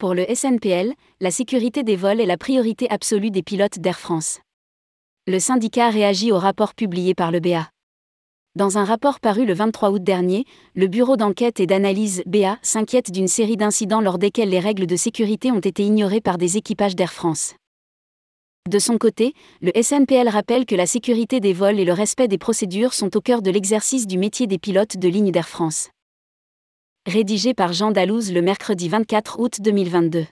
Pour le SNPL, la sécurité des vols est la priorité absolue des pilotes d'Air France. Le syndicat réagit au rapport publié par le BA. Dans un rapport paru le 23 août dernier, le bureau d'enquête et d'analyse BA s'inquiète d'une série d'incidents lors desquels les règles de sécurité ont été ignorées par des équipages d'Air France. De son côté, le SNPL rappelle que la sécurité des vols et le respect des procédures sont au cœur de l'exercice du métier des pilotes de ligne d'Air France. Rédigé par Jean Dalouse le mercredi 24 août 2022.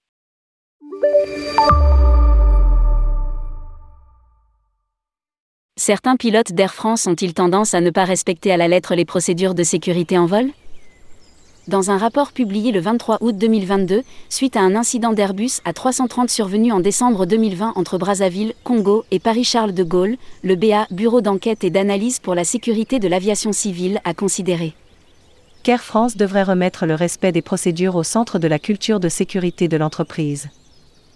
Certains pilotes d'Air France ont-ils tendance à ne pas respecter à la lettre les procédures de sécurité en vol? Dans un rapport publié le 23 août 2022, suite à un incident d'Airbus A330 survenu en décembre 2020 entre Brazzaville, Congo et Paris-Charles de Gaulle, le BA, Bureau d'enquête et d'analyse pour la sécurité de l'aviation civile, a considéré qu'Air France devrait remettre le respect des procédures au centre de la culture de sécurité de l'entreprise.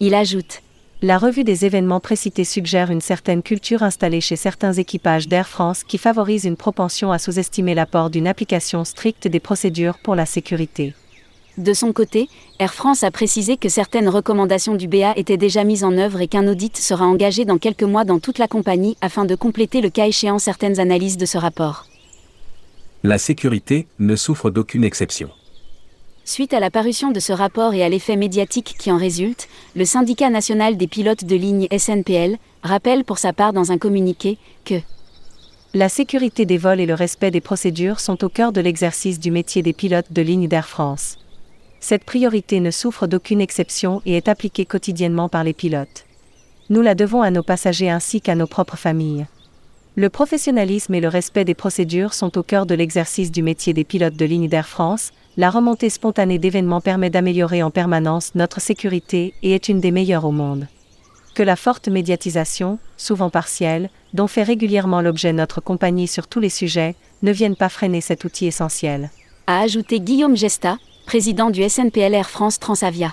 Il ajoute La revue des événements précités suggère une certaine culture installée chez certains équipages d'Air France qui favorise une propension à sous-estimer l'apport d'une application stricte des procédures pour la sécurité. De son côté, Air France a précisé que certaines recommandations du BA étaient déjà mises en œuvre et qu'un audit sera engagé dans quelques mois dans toute la compagnie afin de compléter le cas échéant certaines analyses de ce rapport la sécurité ne souffre d'aucune exception. Suite à la parution de ce rapport et à l'effet médiatique qui en résulte, le syndicat national des pilotes de ligne SNPL rappelle pour sa part dans un communiqué que la sécurité des vols et le respect des procédures sont au cœur de l'exercice du métier des pilotes de ligne d'Air France. Cette priorité ne souffre d'aucune exception et est appliquée quotidiennement par les pilotes. Nous la devons à nos passagers ainsi qu'à nos propres familles. Le professionnalisme et le respect des procédures sont au cœur de l'exercice du métier des pilotes de ligne d'Air France. La remontée spontanée d'événements permet d'améliorer en permanence notre sécurité et est une des meilleures au monde. Que la forte médiatisation, souvent partielle, dont fait régulièrement l'objet notre compagnie sur tous les sujets, ne vienne pas freiner cet outil essentiel. A ajouté Guillaume Gesta, président du SNPL Air France Transavia.